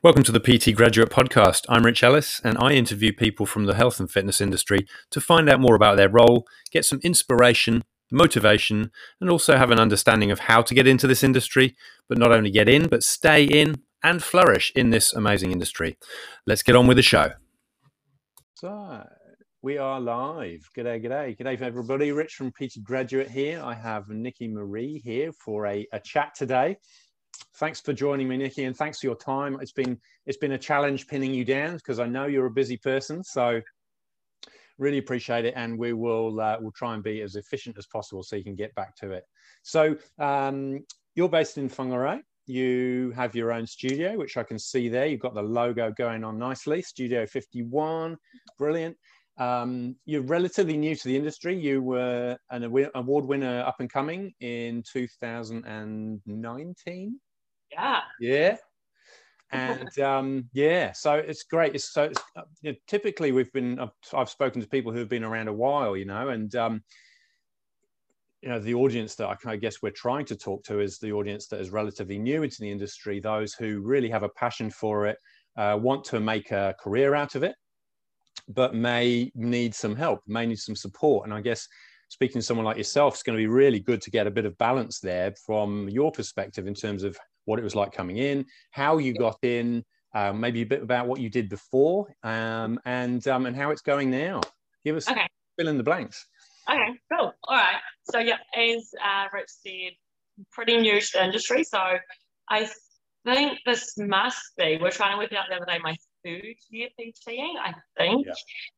Welcome to the PT Graduate Podcast. I'm Rich Ellis, and I interview people from the health and fitness industry to find out more about their role, get some inspiration, motivation, and also have an understanding of how to get into this industry, but not only get in, but stay in and flourish in this amazing industry. Let's get on with the show. So, we are live. G'day, g'day. G'day, everybody. Rich from PT Graduate here. I have Nicci Maree here for a, a chat today thanks for joining me, Nicci, and thanks for your time. It's been it's been a challenge pinning you down because I know you're a busy person. So really appreciate it, and we will uh, we'll try and be as efficient as possible so you can get back to it. So um, you're based in Whangarei. You have your own studio, which I can see there. You've got the logo going on nicely. Studio 51, brilliant. Um, you're relatively new to the industry. You were an award winner up and coming in 2019. Yeah. Yeah. And um, yeah, so it's great. It's so it's, uh, you know, typically we've been I've, I've, spoken to people who have been around a while, you know, and um, you know the audience that I, I guess we're trying to talk to is the audience that is relatively new into the industry, those who really have a passion for it, uh, want to make a career out of it, but may need some help, may need some support. And I guess speaking to someone like yourself, it's going to be really good to get a bit of balance there from your perspective in terms of what it was like coming in, how you got in, um, maybe a bit about what you did before, um, and um, and how it's going now. Give us okay. fill in the blanks. Okay, cool. All right. So yeah, as uh, Rich said, pretty new to the industry. So I think this must be. We're trying to work out the other day my third year PTing, I think. Yeah.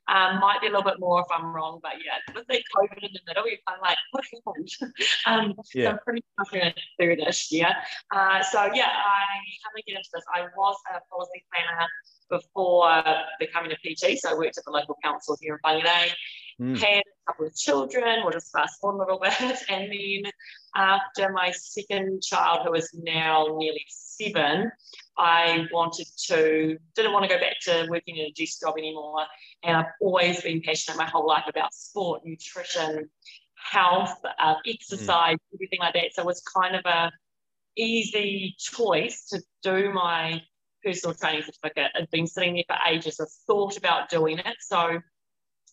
Um, might be a little bit more if I'm wrong, but yeah, with the COVID in the middle, you're kind of like, what happened? um, yeah. So I'm pretty confident third-ish year. Uh, so yeah, I to get into this? I was a policy planner before becoming a PT, so I worked at the local council here in Whangarei. Mm. Had a couple of children, we'll just fast forward a little bit. And then after my second child, who is now nearly seven, I wanted to, didn't want to go back to working in a desk job anymore. And I've always been passionate my whole life about sport, nutrition, health, uh, exercise, mm. everything like that. So it was kind of a easy choice to do my personal training certificate. I'd been sitting there for ages. I've thought about doing it. So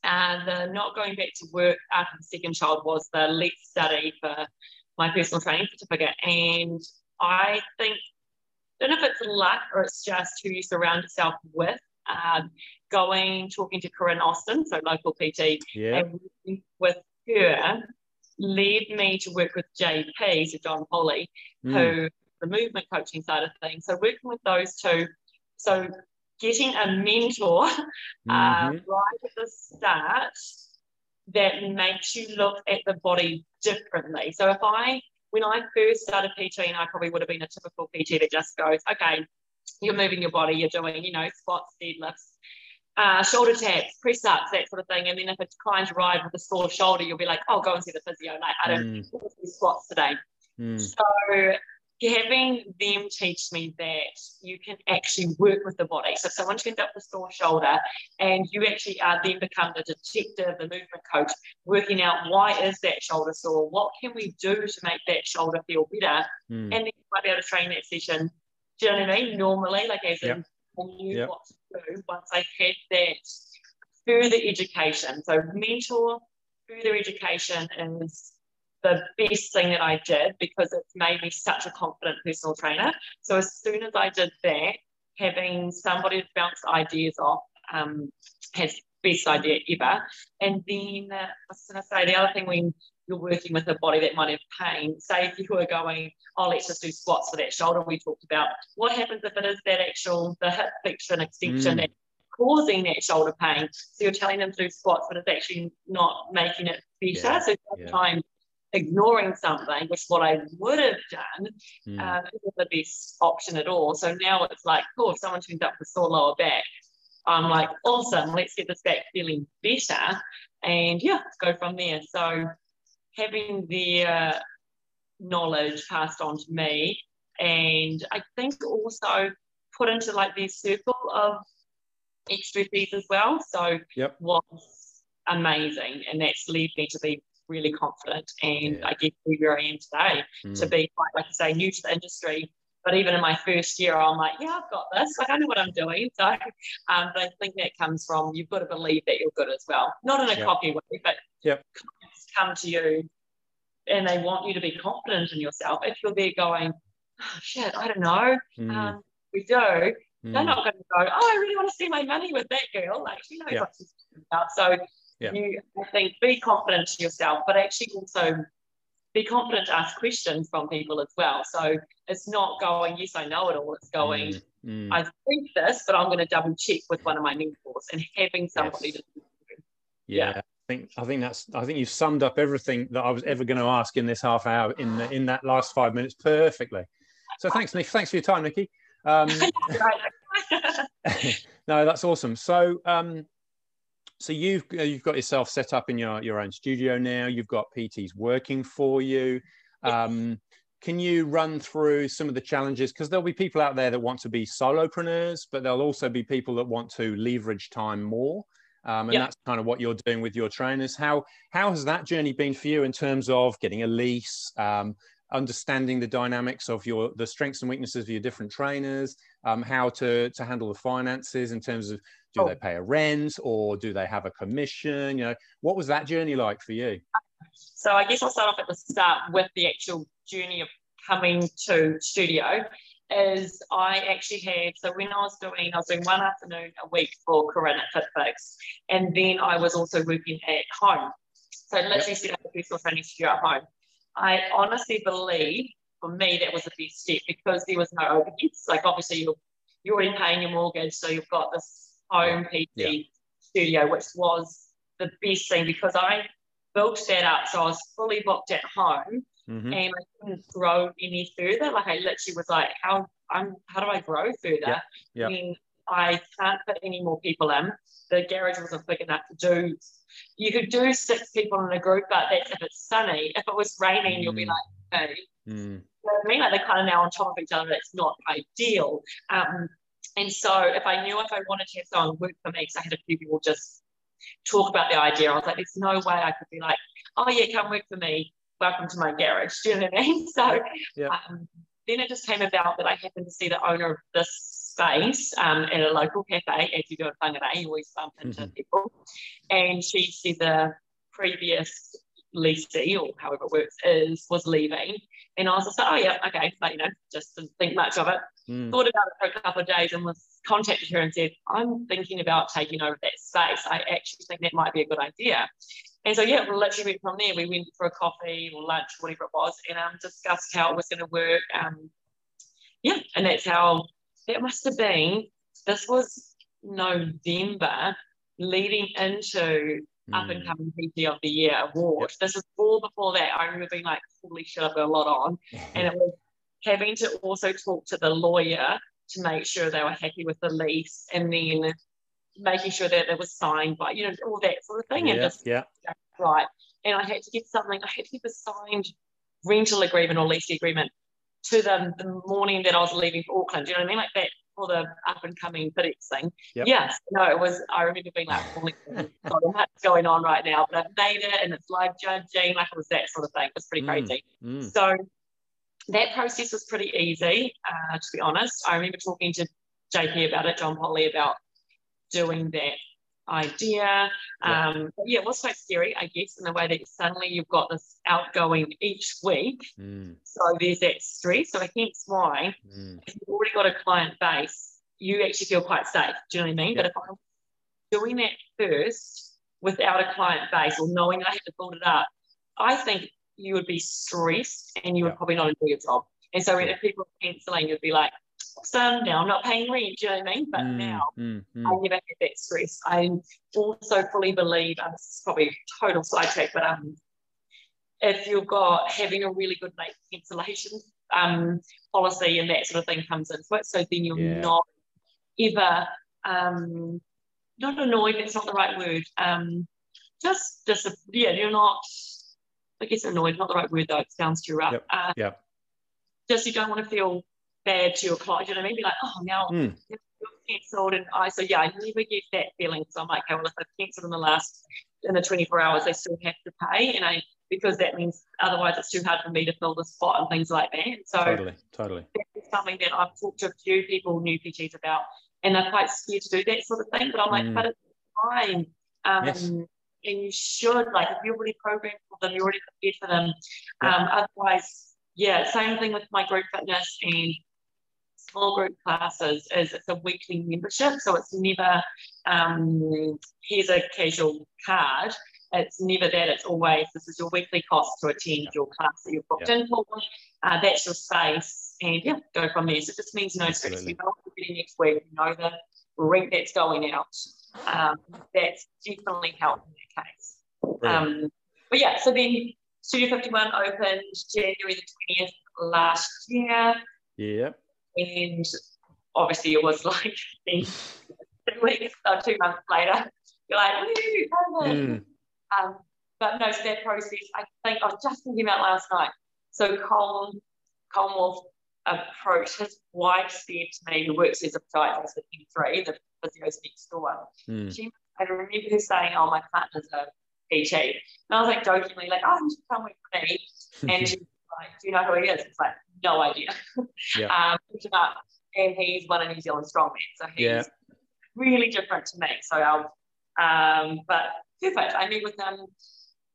uh, the not going back to work after the second child was the let's study for my personal training certificate. And I think I don't know if it's luck or it's just who you surround yourself with. Um, going, talking to Corinne Austin, so local PT, yeah. and working with her led me to work with JP, so John Polly, mm. who the movement coaching side of things. So working with those two, so getting a mentor uh, mm-hmm. uh, right at the start that makes you look at the body differently. So if I when I first started PT, and I probably would have been a typical PT that just goes, okay, you're moving your body, you're doing, you know, squats, deadlifts, uh, shoulder taps, press ups, that sort of thing. And then if a client arrived with a sore shoulder, you'll be like, oh, go and see the physio. Like, I don't mm. do squats today. Mm. So having them teach me that you can actually work with the body. So if someone turns up with sore shoulder and you actually are then become the detective, the movement coach, working out why is that shoulder sore? What can we do to make that shoulder feel better? Mm. And then you might be able to train that session. Do you know what I mean? Normally, like as yep. in I knew yep. what to do once I had that further education. So mentor, further education is the best thing that I did because it's made me such a confident personal trainer. So as soon as I did that, having somebody to bounce ideas off um, has best idea ever. And then uh, I was going to say the other thing when you're working with a body that might have pain, say if you were going, oh, let's just do squats for that shoulder we talked about. What happens if it is that actual, the hip flexion extension mm. causing that shoulder pain? So you're telling them to do squats, but it's actually not making it better. Yeah. So sometimes ignoring something, which what I would have done, mm. um, isn't the best option at all. So now it's like, cool, if someone turns up with sore lower back, I'm like, awesome, let's get this back feeling better. And yeah, let's go from there. So having their knowledge passed on to me, and I think also put into like their circle of expertise as well. So yep. was amazing. And that's led me to be really confident and yeah. I guess where I am today mm. to be quite, like I say, new to the industry, But even in my first year, I'm like, yeah, I've got this. Like I know what I'm doing. So um, but I think that comes from you've got to believe that you're good as well. Not in a yep. cocky way, but yep. come to you and they want you to be confident in yourself. If you're there going, oh, shit, I don't know. Mm. Um, we do. Mm. They're not going to go, oh, I really want to see my money with that girl. Like she knows what she's talking about. So yeah. you, I think, be confident in yourself, but actually also be confident to ask questions from people as well. So it's not going, yes, I know it all. It's going, mm, mm. I think this, but I'm going to double check with one of my mentors and having somebody yes. to. Yeah. yeah. I think I think that's I think you've summed up everything that I was ever going to ask in this half hour in the, in that last five minutes perfectly. So thanks, Nick. Thanks for your time, Nicci. Um, no, that's awesome. So um, so you've uh, you've got yourself set up in your your own studio now. You've got PTs working for you. Um, can you run through some of the challenges? Because there'll be people out there that want to be solopreneurs, but there'll also be people that want to leverage time more. Um, and that's kind of what you're doing with your trainers. How how has that journey been for you in terms of getting a lease, um, understanding the dynamics of your the strengths and weaknesses of your different trainers, um, how to to handle the finances in terms of do oh. they pay a rent or do they have a commission? You know, what was that journey like for you? So I guess I'll start off at the start with the actual journey of coming to studio. Is I actually had so when I was doing I was doing one afternoon a week for Corinne at FitFix, and then I was also working at home. So literally yep. set up a personal training studio at home. I honestly believe for me that was the best step because there was no overheads. Like obviously you're you're already paying your mortgage, so you've got this home PT yeah. studio, which was the best thing because I built that up. So I was fully booked at home mm-hmm. and I couldn't grow any further. Like I literally was like, how I'm how do I grow further? Yeah. Yeah. When I can't put any more people in. The garage wasn't big enough to do. You could do six people in a group, but that's if it's sunny. If it was raining, mm. you'll be mm. like, okay. Mm. You know I mean? Like they're kind of now on top of each other. It's not ideal. Um, and so if I knew if I wanted to have someone work for me, because I had a few people just talk about the idea, I was like, there's no way I could be like, oh yeah, come work for me. Welcome to my garage. Do you know what I mean? So yeah. um, then it just came about that I happened to see the owner of this space um, at a local cafe, as you do in Whangarei, you always bump into mm-hmm. people. And she said the previous leasee, or however it works, is was leaving. And I was just like, oh yeah, okay, but you know, just didn't think much of it. Mm. Thought about it for a couple of days and was contacted her and said, I'm thinking about taking over that space. I actually think that might be a good idea. And so yeah, we literally went from there. We went for a coffee or lunch, whatever it was, and um, discussed how it was going to work. Um, yeah, and that's how that must have been. This was November, leading into mm. up and coming PT of the Year award. Yep. This is all before that. I remember being like, holy shit, I've got a lot on. and it was having to also talk to the lawyer to make sure they were happy with the lease and then making sure that it was signed by, you know, all that sort of thing. Yeah, and just, yeah. right. And I had to get something, I had to get the signed rental agreement or lease agreement to them the morning that I was leaving for Auckland. Do you know what I mean? Like that for the up and coming FitX thing. Yep. Yes, no, it was. I remember being like, "Holy, what's going on right now?" But I've made it, and it's live judging. Like it was that sort of thing. It was pretty mm, crazy. Mm. So that process was pretty easy, uh, to be honest. I remember talking to JP about it, John Polly, about doing that idea. Yeah. Um, yeah, it was quite scary, I guess, in the way that suddenly you've got this outgoing each week. Mm. So there's that stress. So hence why, mm. if you've already got a client base, you actually feel quite safe. Do you know what I mean? Yeah. But if I'm doing that first without a client base or knowing I have to build it up, I think you would be stressed and you would probably not enjoy your job. And so if people are cancelling, you'd be like, awesome, now I'm not paying rent, do you know what I mean? But mm, now mm, mm. I never had that stress. I also fully believe, and this is probably a total sidetrack, but um, if you've got having a really good late cancellation um, policy and that sort of thing comes into it, so then you're yeah. not ever um, not annoyed. That's not the right word. Um, just just yeah, you're not I guess annoyed, not the right word though, it sounds too rough. Yep. Uh, yep. Just you don't want to feel bad to your client, you know what I mean? Be like, oh, now mm. you're cancelled. And I, so yeah, I never get that feeling. So I'm like, okay, well, if I've cancelled in the last, in the 24 hours, they still have to pay. And I, because that means otherwise it's too hard for me to fill the spot and things like that. So totally, totally. something that I've talked to a few people, new PTs about, and they're quite scared to do that sort of thing. But I'm like, mm. but it's fine. Um, yes. And you should, like, if you're already programmed for them, you're already prepared for them. Yeah. Um, otherwise, yeah, same thing with my group fitness and small group classes is it's a weekly membership. So it's never, um, here's a casual card. It's never that. It's always this is your weekly cost to attend your class that you're booked yeah. in for. Uh, that's your space, and yeah, go from there. So it just means no stress. You know what you're getting next week. You know the rent that's going out. Um, that's definitely helped in that case. Um, but yeah, so then Studio 51 opened January the 20th last year. Yeah. And obviously it was like two weeks or two months later. You're like, woo, mm. um, but no, so that process, I think I was just thinking about last night. So Colin, Colin Wolf approached his wife said to me, who works as a podiatrist at M3, the physio's next door. Mm. She, I remember her saying, Oh, my partner's a PT. And I was like jokingly, like, Oh, you should come with me. And she's like, Do you know who he is? It's like, No idea. Yeah. um, up, and he's one of New Zealand strongmen. So he's yeah. really different to me. So I'll, um, but perfect. I meet with him.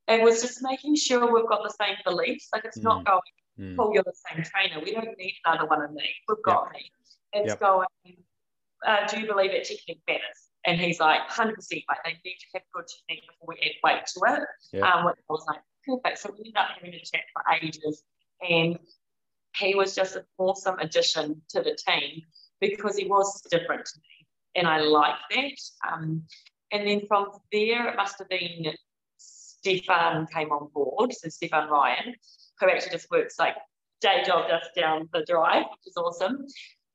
It was just making sure we've got the same beliefs. Like it's mm. not going, mm. oh, you're the same trainer. We don't need another one of me. We've got yep. me. It's yep. going, uh, do you believe that technique matters? And he's like, 100%, like they need to have good technique before we add weight to it. Yep. Um, which I was like, perfect. So we ended up having a chat for ages. And he was just an awesome addition to the team because he was different to me. And I like that. Um, and then from there, it must have been Stefan came on board, so Stefan Ryan, who actually just works like day job just down the drive, which is awesome.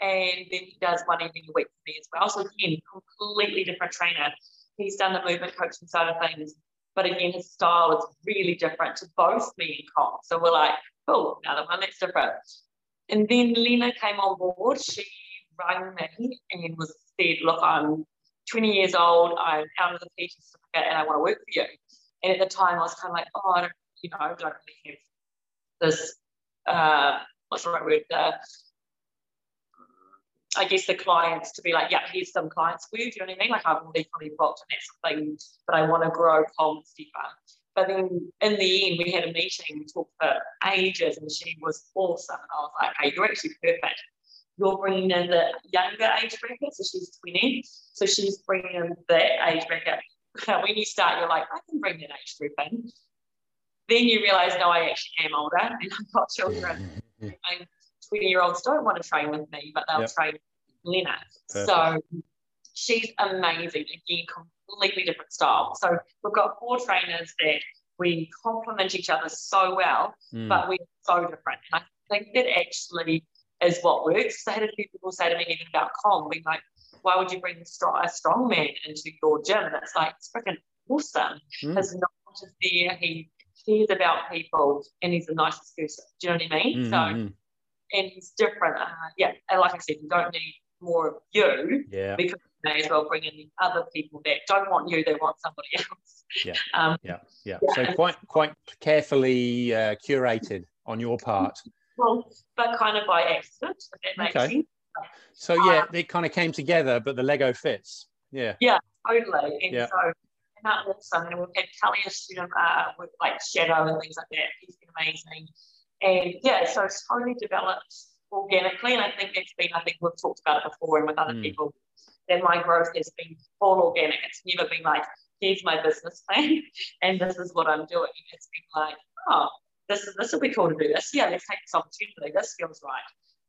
And then he does one evening a week for me as well. So again, completely different trainer. He's done the movement coaching side of things, but again, his style is really different to both me and Con. So we're like, cool, another one that's different. And then Lena came on board. She rang me and was said, look, I'm 20 years old, I'm out of the PT certificate and I want to work for you. And at the time, I was kind of like, oh, I don't, you know, I don't really have this, uh, what's the right word? Uh, I guess the clients to be like, yeah, here's some clients for you. Do you know what I mean? Like I've already probably booked and that's something, but I want to grow Colin deeper. But then in the end, we had a meeting, we talked for ages, and she was awesome. And I was like, hey, you're actually perfect. You're bringing in the younger age bracket, so she's 20. So she's bringing in that age bracket when you start, you're like, I can bring that age group in. Then you realize, no, I actually am older and I've got children. 20 year olds don't want to train with me, but they'll yep. train with Lena. Perfect. So she's amazing. Again, completely different style. So we've got four trainers that we complement each other so well, mm. but we're so different. And I think that actually is what works. I had a few people say to me even about Com, being like, why would you bring a strong, man into your gym? And it's like, it's freaking awesome. Mm. His knowledge is there. He cares about people and he's the nicest person. Do you know what I mean? Mm-hmm. So, hmm. And he's different. Uh, yeah. And like I said, you don't need more of you yeah. because you may as well bring in other people that don't want you, they want somebody else. Yeah. Um, yeah. Yeah. So quite, quite carefully uh, curated on your part. Well, but kind of by accident, if that makes okay. sense. So yeah, um, it kind of came together, but the Lego fits. Yeah. Yeah, totally. And yeah. so and that also, and we've had Kelly, a student uh, with like Shadow and things like that. He's been amazing. And yeah, so it's totally developed organically. And I think it's been, I think we've talked about it before and with other mm. people, that my growth has been all organic. It's never been like, here's my business plan and this is what I'm doing. It's been like, oh, this is this will be cool to do this. Yeah, let's take this opportunity. This feels right.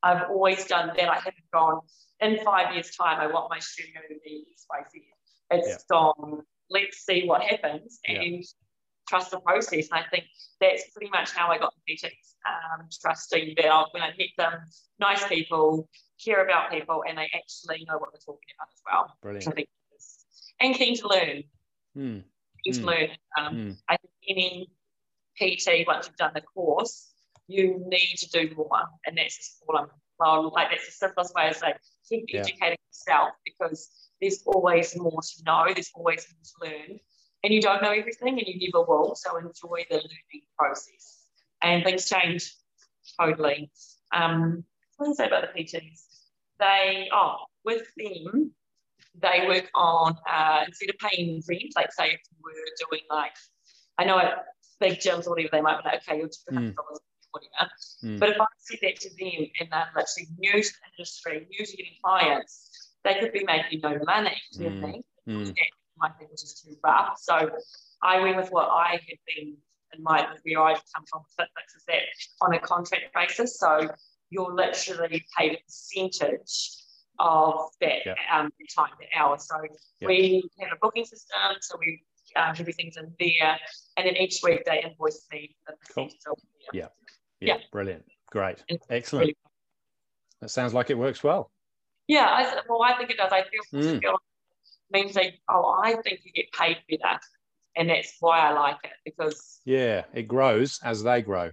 I've always done that. I haven't gone in five years' time. I want my studio to be X, Y, Z. It's yeah. gone. Let's see what happens and yeah. Trust the process. And I think that's pretty much how I got the PTs. Um, trusting that when I meet them, nice people, care about people, and they actually know what they're talking about as well. Brilliant. And keen to learn. Hmm. Keen to hmm. learn. Um, hmm. I think any PT once you've done the course you need to do more. And that's just all I'm well, like that's the simplest way to say keep yeah. educating yourself because there's always more to know, there's always more to learn. And you don't know everything and you never will. So enjoy the learning process. And things change totally. Um, what did I say about the PTs? They, oh, with them, they work on, uh, instead of paying rent, like say if you were doing like, I know at big gyms or whatever, they might be like, okay, you'll do $100 whatever. Mm. But if I said that to them and they're literally new to the industry, new to getting clients, they could be making no money, do you mm. Mm. I think was just too rough. So I went with what I had been in my where I've come from FitFix is that on a contract basis. So you're literally paid a percentage of that yeah. um, time, the hour. So yeah. we have a booking system, so we um, everything's in there, and then each week they invoice me the cool. yeah. yeah. yeah, brilliant, great, excellent. That sounds like it works well. Yeah, I, well, I think it does. I feel, mm. feel means they, oh, I think you get paid better, and that's why I like it because yeah, it grows as they grow.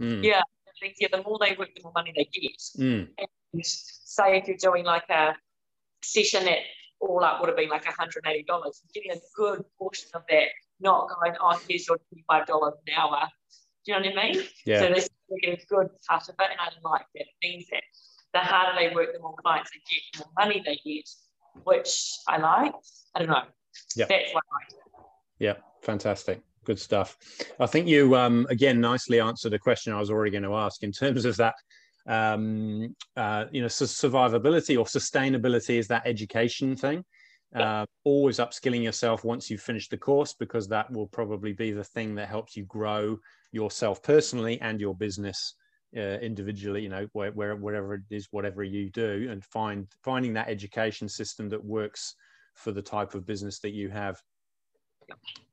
Mm. Yeah, think yeah, the more they work, the more money they get. Mm. And say if you're doing like a session that all up would have been like $180, getting a good portion of that, not going, oh, here's your $25 an hour. Do you know what I mean? Yeah. So they get a good cut of it, and I like that. It means that the harder they work, the more clients they get, the more money they get, which I like. I don't know. Yeah. That's what I like. Yeah, fantastic. Good stuff. I think you um, again nicely answered a question I was already going to ask in terms of that. Um, uh, you know, survivability or sustainability is that education thing. Uh, always upskilling yourself once you've finished the course because that will probably be the thing that helps you grow yourself personally and your business uh, individually you know where, where, wherever it is whatever you do and find finding that education system that works for the type of business that you have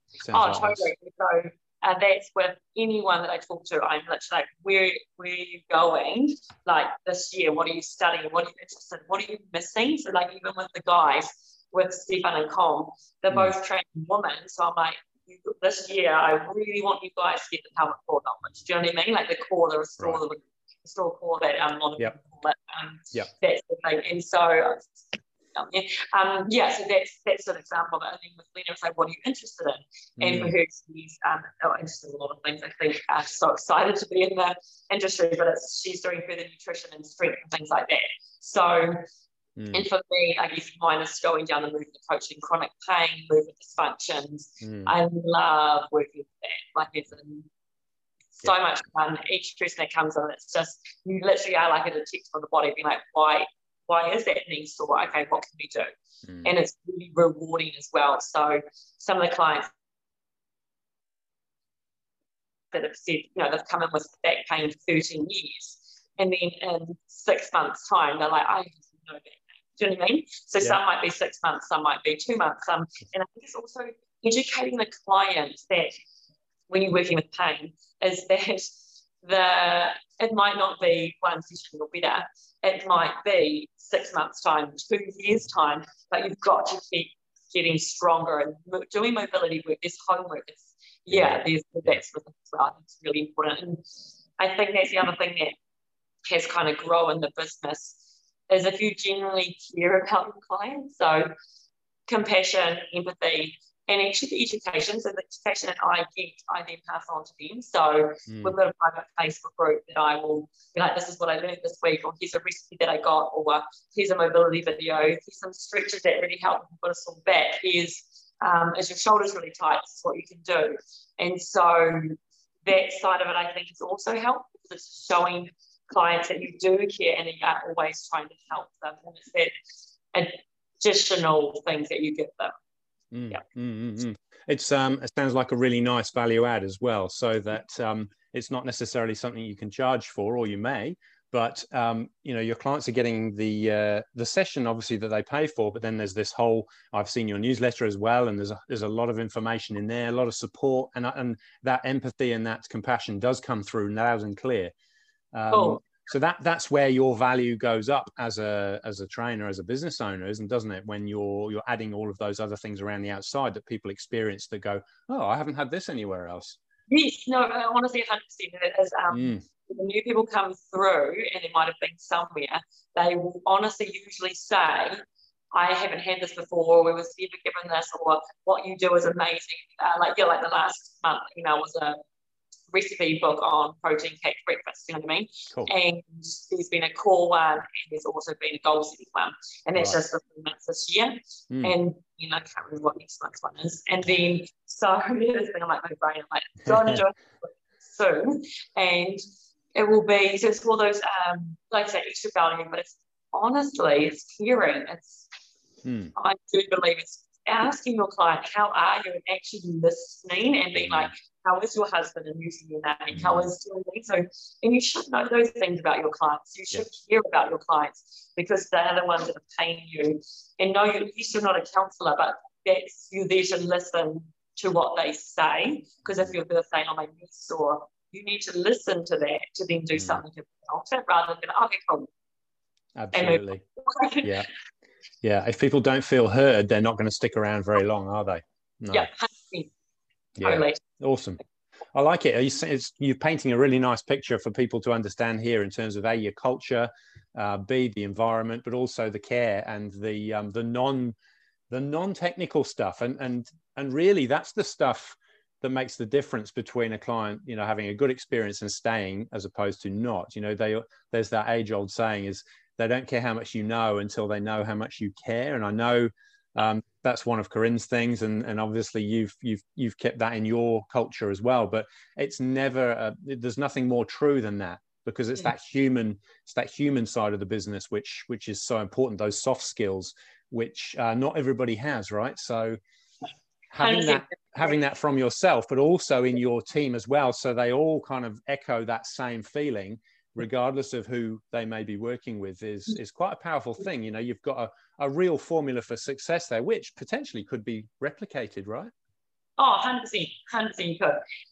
Sounds oh, totally. So uh, that's with anyone that I talk to. I'm literally like, where, where are you going? Like this year, what are you studying? What are you interested in? What are you missing? So like even with the guys, with Stefan and Com, they're mm. both trained women. So I'm like, this year, I really want you guys to get the pelvic core knowledge. Do you know what I mean? Like the core, the restore, right. the restore core that um, a lot of yep. people call it. Um, yep. That's the thing. And so yeah. Um, yeah, so that's that's an example. But I think with Lena, it's like, what are you interested in? And mm. for her, she's um, oh, interested in a lot of things. I think uh, so excited to be in the industry, but it's she's doing further nutrition and strength and things like that. So, mm. and for me, I guess mine is going down the movement coaching, chronic pain, movement dysfunctions. Mm. I love working with that. Like it's in so yeah. much fun. Each person that comes in, it's just you literally are like a detective on the body, being like, why why is that knee sore? Okay, what can we do? Mm. And it's really rewarding as well. So some of the clients that have said, you know, they've come in with back pain for 13 years. And then in six months' time, they're like, I have no back. Do you know what I mean? So yeah. some might be six months, some might be two months. Some, and I think it's also educating the client that when you're working with pain, is that the it might not be one session or better. It might be six months' time, two years' time, but you've got to keep getting stronger and doing mobility work, this homework. It's, yeah, there's that's the thing as well. It's really important. And I think that's the other thing that has kind of grown in the business is if you genuinely care about your clients. So compassion, empathy, and actually the education, so the education that I get, I then pass on to them. So mm. we've got a private Facebook group that I will be like, this is what I learned this week, or here's a recipe that I got, or here's a mobility video, here's some stretches that really help put us all back. Here's um, as your shoulders really tight, this is what you can do. And so that side of it, I think, has also helped because it's showing clients that you do care and you are always trying to help them. And it's that additional things that you give them. Mm, yeah. Mm, mm, mm, it's um, it sounds like a really nice value add as well, so that um, it's not necessarily something you can charge for, or you may, but um, you know your clients are getting the uh, the session obviously that they pay for, but then there's this whole. I've seen your newsletter as well, and there's a, there's a lot of information in there, a lot of support, and and that empathy and that compassion does come through loud and clear. Um, oh so that that's where your value goes up as a as a trainer as a business owner isn't doesn't it when you're you're adding all of those other things around the outside that people experience that go oh i haven't had this anywhere else yes no i want to say 100% it is um mm. the new people come through and it might have been somewhere they will honestly usually say I haven't had this before, we was never given this, or what you do is amazing. Uh, like, yeah, like the last month email was a recipe book on protein cake breakfast. You know what I mean? Cool. And there's been a core one, and there's also been a goal setting one, and that's Right. just the three months this year. Mm. And you know, I can't remember what next month's one is. And then so this thing, I'm like my brain, I'm like, going to do it soon, and it will be so it's all those um like I say extra value, but it's honestly it's caring. It's Mm. I do believe it's asking your client how are you and actually listening and being like, how is your husband and using your name? How Mm. is doing? So and you should know those things about your clients. You should care about your clients because they're the ones that are paying you. And no, you you're not a counselor, but that's you there to listen to what they say. Because if you're there saying, oh my niece or you need to listen to that to then do Mm. something about it rather than okay, cool. Absolutely. Yeah. Yeah. If people don't feel heard, they're not going to stick around very long, are they? No. Yeah, Yeah. totally. Awesome. I like it. you're painting a really nice picture for people to understand here in terms of a your culture, uh, b the environment, but also the care and the um, the non the non technical stuff. And and and really, that's the stuff that makes the difference between a client, you know, having a good experience and staying as opposed to not. You know, they there's that age old saying is they don't care how much you know until they know how much you care. And I know um, that's one of Corinne's things, and and obviously you've you've you've kept that in your culture as well. But it's never uh, there's nothing more true than that because it's that human it's that human side of the business which which is so important. Those soft skills which uh, not everybody has, right? So having that having that from yourself, but also in your team as well, so they all kind of echo that same feeling regardless of who they may be working with is is quite a powerful thing you know you've got a, a real formula for success there which potentially could be replicated right Oh, 100%, 100% could.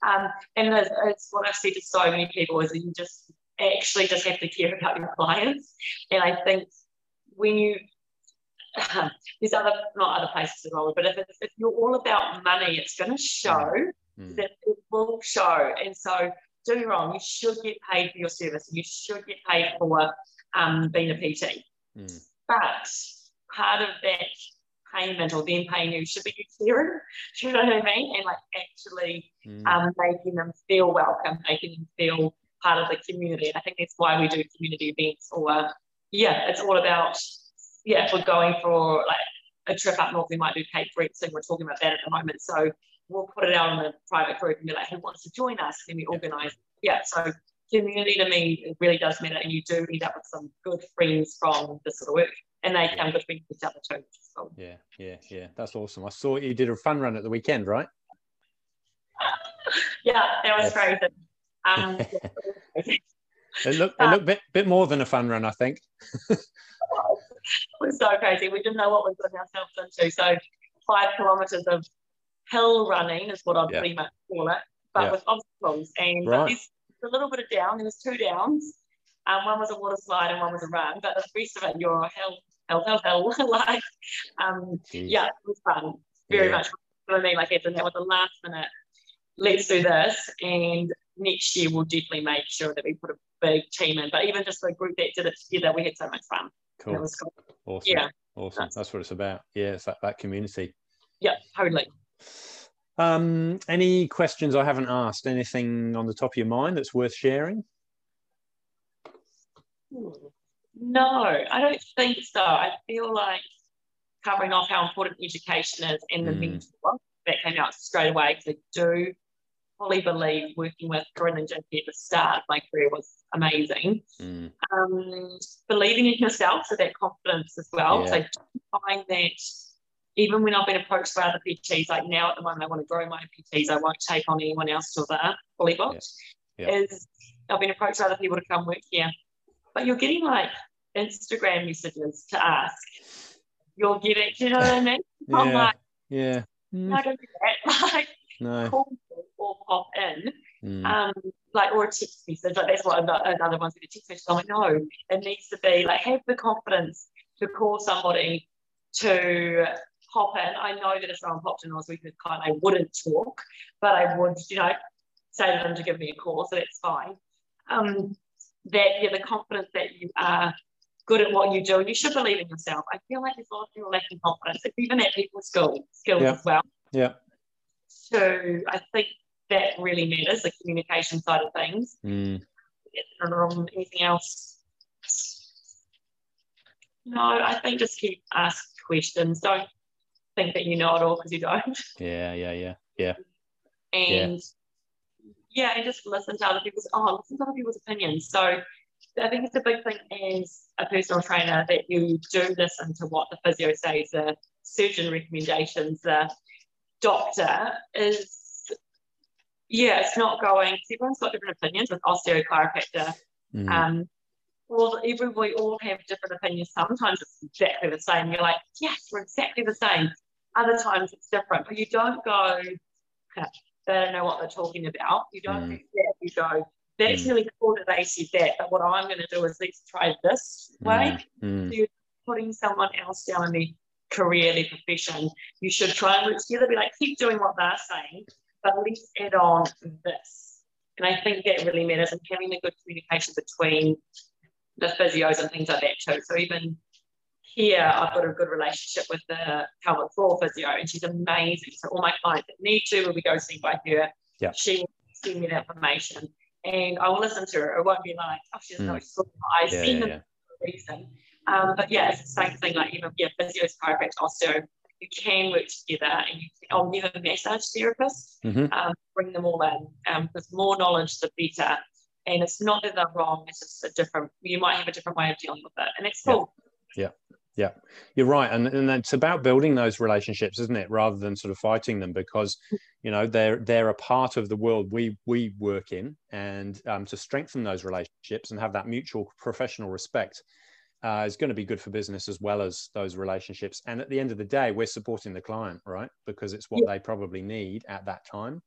Um, and it's, it's what I've said to so many people is that you just actually just have to care about your clients. And I think when you, there's other, not other places as well, but if, it's, if you're all about money, it's going to show Mm. that it will show. And so get me wrong, you should get paid for your service. You should get paid for um, being a PT. Mm. But part of that payment or them paying you should be you caring. Do you know what I mean? And like actually Mm. um, making them feel welcome, making them feel part of the community. And I think that's why we do community events or yeah, it's all about yeah, if we're going for like a trip up north, we might do Cape Breaks and we're talking about that at the moment. So we'll put it out on a private group and be like, who wants to join us? And then we organise. Yeah, so community to me it really does matter and you do end up with some good friends from this sort of work. And they come between each other too, cool. yeah yeah yeah that's awesome i saw you did a fun run at the weekend right Yeah, that was crazy. Um, it looked it looked a bit, bit more than a fun run i think it was so crazy. We didn't know what we got ourselves into. So five kilometres of hill running is what I'd Yeah. pretty much call it, but Yeah. with obstacles. And Right. there's a little bit of down. There was two downs. Um, one was a water slide and one was a run, but the rest of it, you're hill, hill, hill, hill. like, um, yeah, it was fun. Very Yeah. much. what I mean, like, Ethan, that was the last minute. Let's do this, and next year we'll definitely make sure that we put a big team in. But even just the group that did it together, we had so much fun. And it cool was cool. awesome Yeah. awesome That's- that's what it's about yeah it's that, that community Yeah, totally. Um any questions i haven't asked anything on the top of your mind that's worth sharing No, I don't think so. I feel like covering off how important education is and the Mm. mentor that came out straight away because I do fully believe working with Corinne and Jackie at the start of my career was amazing. Mm. Um, believing in yourself, so that confidence as well. Yeah. So I find that even when I've been approached by other PTs, like now at the moment I want to grow my PTs, I won't take on anyone else till they're fully booked. Yeah. Yeah. Is I've been approached by other people to come work here, but you're getting like Instagram messages to ask. You're getting, do you know what I mean? I'm like, yeah no, don't do that. Like, no call or pop in, Mm. um, like or a text message. Like that's what another, another one's going to text message. I'm like, no, it needs to be like have the confidence to call somebody to hop in. I know that if someone popped in, I was with a client, I wouldn't talk, but I would, you know, say to them to give me a call, so that's fine. Um, that yeah, the confidence that you are good at what you do, and you should believe in yourself. I feel like there's a lot of people lacking confidence, even at people's skill skills Yeah. as well. yeah So I think that really matters, the communication side of things. Mm. Um, anything else? No, I think just keep asking questions. Don't think that you know it all because you don't. Yeah, yeah, yeah, yeah. And yeah. yeah, and just listen to other people's oh, listen to other people's opinions. So I think it's a big thing as a personal trainer that you do listen to what the physio says, the surgeon recommendations, the doctor is yeah, it's not going. Everyone's got different opinions with osteochiropractor. Mm. Um, well, every we all have different opinions. Sometimes it's exactly the same. You're like, yes, we're exactly the same. Other times it's different, but you don't go. They don't know what they're talking about. You don't mm. that. You go. That's mm. really cool that they said that, but what I'm going to do is let's try this way. Mm. So you're putting someone else down in their career, their profession. You should try and work together. Be like, keep doing what they're saying, but let's add on this. And I think that really matters and having a good communication between the physios and things like that too. So even here, I've got a good relationship with the pelvic floor physio, and she's amazing. So all my clients that need to will be go seen by her. Yeah. She will send me the information, and I will listen to her. It won't be like, oh, she doesn't mm. know she's talking about. I've yeah, seen yeah, them yeah. reason. Um, but yeah, it's the same thing. Like even yeah, physios, chiropractor, osteo, you can work together and you can, I'll never massage therapists, mm-hmm. um, bring them all in um, because more knowledge the better. And it's not that they're wrong, it's just a different, you might have a different way of dealing with it. And it's cool. Yeah. Yeah, you're right, and and it's about building those relationships, isn't it? Rather than sort of fighting them, because you know they're they're a part of the world we we work in, and um, to strengthen those relationships and have that mutual professional respect uh, is going to be good for business as well as those relationships. And at the end of the day, we're supporting the client, right? Because it's what yeah. they probably need at that time.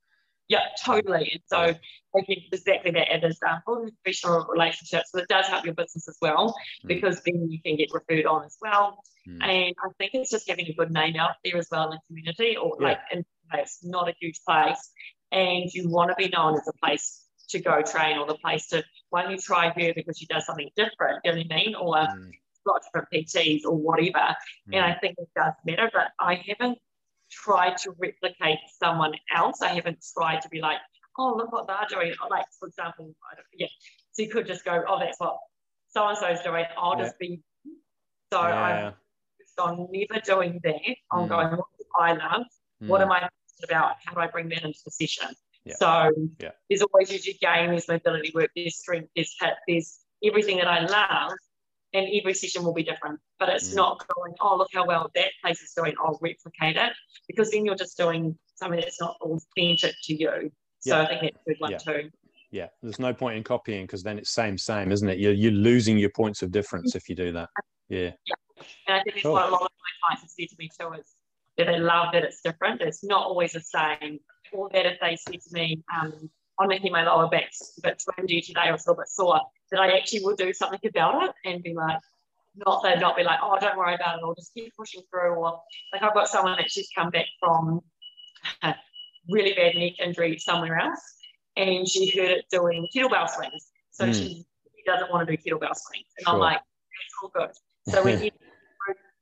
Yeah, totally. And so again, exactly that it is um, professional relationships, but it does help your business as well mm. because then you can get referred on as well. Mm. And I think it's just having a good name out there as well in the community, or yeah. like in it's not a huge place, and you want to be known as a place to go train or the place to why don't you try her because she does something different, you know what I mean? Or mm. got different PTs or whatever. Mm. And I think it does matter, but I haven't tried to replicate someone else. I haven't tried to be like, oh, look what they're doing. Like, for example, yeah. So you could just go, oh, that's what so and so's doing. I'll yeah. just be. So yeah. I'm on never doing that. I'm mm. going, what do I love? Mm. What am I about? How do I bring that into the session? Yeah. So there's always usually game, there's mobility work, there's strength, there's hip, there's everything that I love. And every session will be different. But it's mm. not going, oh, look how well that place is doing, I'll replicate it. Because then you're just doing something that's not authentic to you. So yeah. I think that's a good one yeah. too. Yeah, there's no point in copying because then it's same, same, isn't it? You're, you're losing your points of difference if you do that. Yeah. Yeah. And I think it's cool. what a lot of my clients have said to me too is that they love that it's different. It's not always the same or that if they said to me, um, Making my lower back a bit twingy today or a little bit sore, that I actually will do something about it and be like, not that not be like, oh, don't worry about it, I'll just keep pushing through. Or like I've got someone that she's come back from a really bad neck injury somewhere else, and she heard it doing kettlebell swings. So mm. she, she, doesn't want to do kettlebell swings, and sure. I'm like, it's all good. So when you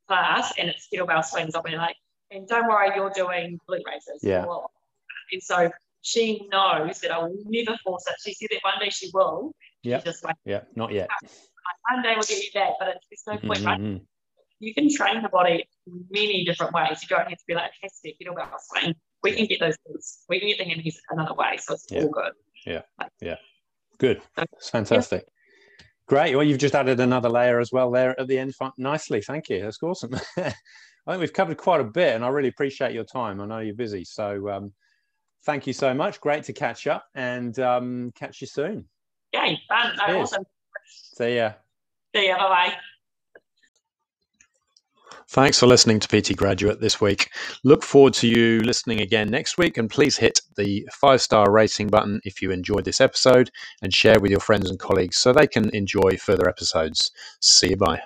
class and it's kettlebell swings, I'll be like, and don't worry, you're doing glute raises. Yeah. And so she knows that I will never force it. She said that one day she will. Yeah. Just like, yeah, not yet. One day we'll get you that, but it's, no point. Mm-hmm. You can train the body many different ways. You don't have to be like, has to get about swing. We can get those things. We can get the hammies another way. So it's yeah. all good. Yeah. Yeah. Good. It's fantastic. Yeah. Great. Well, you've just added another layer as well there at the end. Nicely. Thank you. That's awesome. I think we've covered quite a bit and I really appreciate your time. I know you're busy. So, um, thank you so much. Great to catch up and um, catch you soon. Yay, fun. No, awesome. See ya. See ya. Bye bye. Thanks for listening to PT Graduate this week. Look forward to you listening again next week. And please hit the five star rating button if you enjoyed this episode and share with your friends and colleagues so they can enjoy further episodes. See you. Bye.